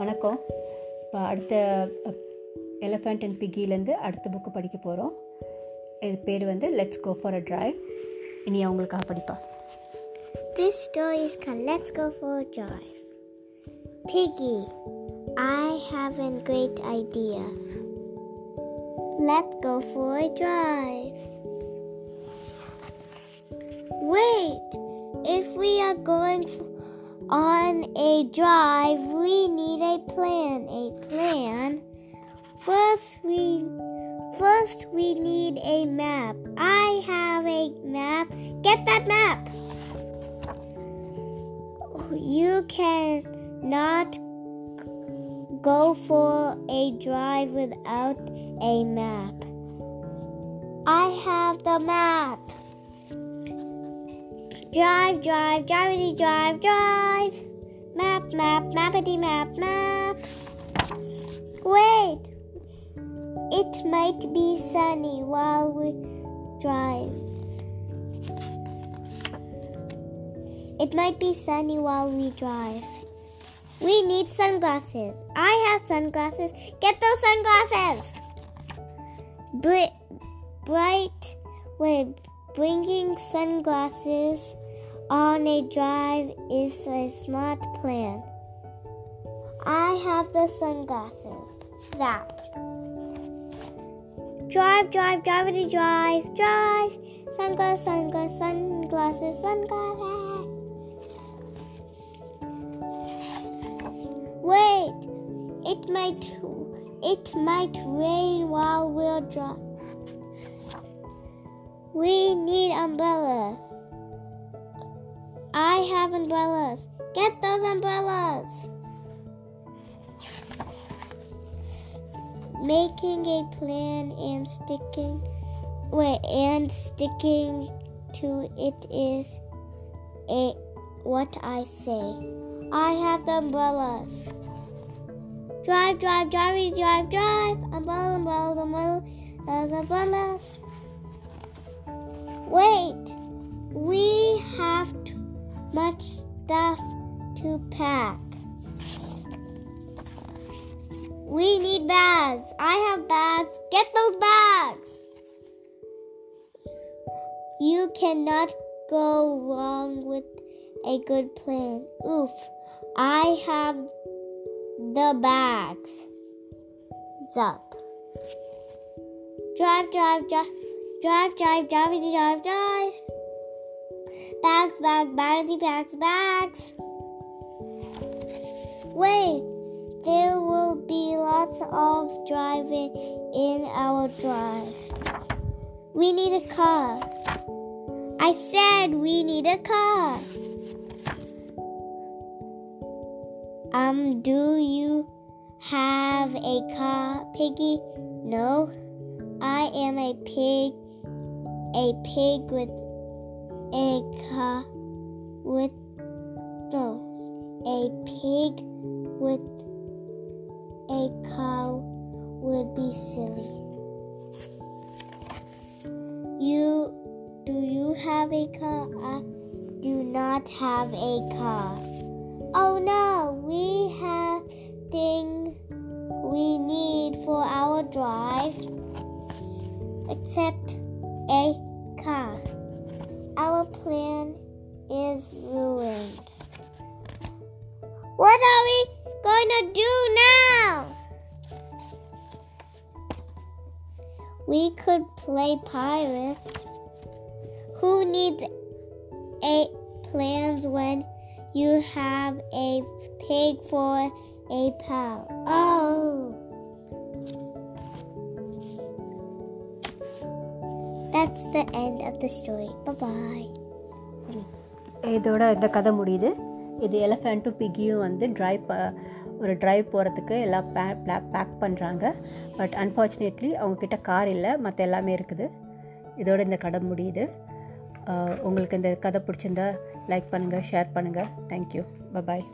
வணக்கம் இப்போ அடுத்த எலஃபண்ட் அண்ட் பிக்கிலேருந்து அடுத்த புக்கு படிக்க போகிறோம் இது பேர் வந்து let's go for a drive இனி அவங்களுக்காக படிப்பா This story is called Let's Go for a Drive. Piggie, I have a great idea. Let's go for a drive. Wait! If we are going for on a drive, we need a plan. A plan. First, we first we need a map. I have a map. Get that map. You cannot go for a drive without a map. I have the map. Drive, drive, drivey, drive, drive. Map, map, mappity, map, map. Wait. It might be sunny while we drive. It might be sunny while we drive. We need sunglasses. I have sunglasses. Get those sunglasses. Bri- bright. Wait, bringing sunglasses on a drive is a smart plan. I have the sunglasses. Zap. Drive, drive, drivey, drive, drive. Sunglasses, sunglasses, sunglasses, sunglasses. Wait, it might it might rain while we're driving. We need umbrellas. I have umbrellas. Get those umbrellas. Making a plan and sticking wait and sticking to it is a what I say. I have the umbrellas. Drive, drive, drive, drive, drive. Umbrella, umbrellas, umbrellas, umbrellas. Wait, we have too much stuff to pack. We need bags. I have bags. Get those bags. You cannot go wrong with a good plan. Oof. I have the bags. Zup. Drive, drive, drive, drive, drive, drive, drive, drive. Bags, bags, baggity bags, bags. Wait, there will be lots of driving in our drive. We need a car. I said we need a car. Um, do you have a car, Piggie? No. I am a pig. A pig with a car with no. A pig with a cow would be silly. You do you have a car? I do not have a car. Oh no, we have thing we need for our drive except a plan is ruined. What are we going to do now? We could play pirates. Who needs a plans when you have a pig for a pal? Oh. That's the end of the story. Bye bye. இதோட இந்த கதை முடியுது. இது எலஃபெண்ட்டும் பிக்கியும் வந்து drive ப ஒரு drive போகிறதுக்கு எல்லாம் பே பேக் பண்ணுறாங்க பட் அன்ஃபார்ச்சுனேட்லி அவங்கக்கிட்ட கார் இல்லை மற்ற எல்லாமே இருக்குது. இதோட இந்த கதை முடியுது. உங்களுக்கு இந்த கதை பிடிச்சிருந்தா லைக் பண்ணுங்கள் ஷேர் பண்ணுங்கள் தேங்க்யூ பபாய்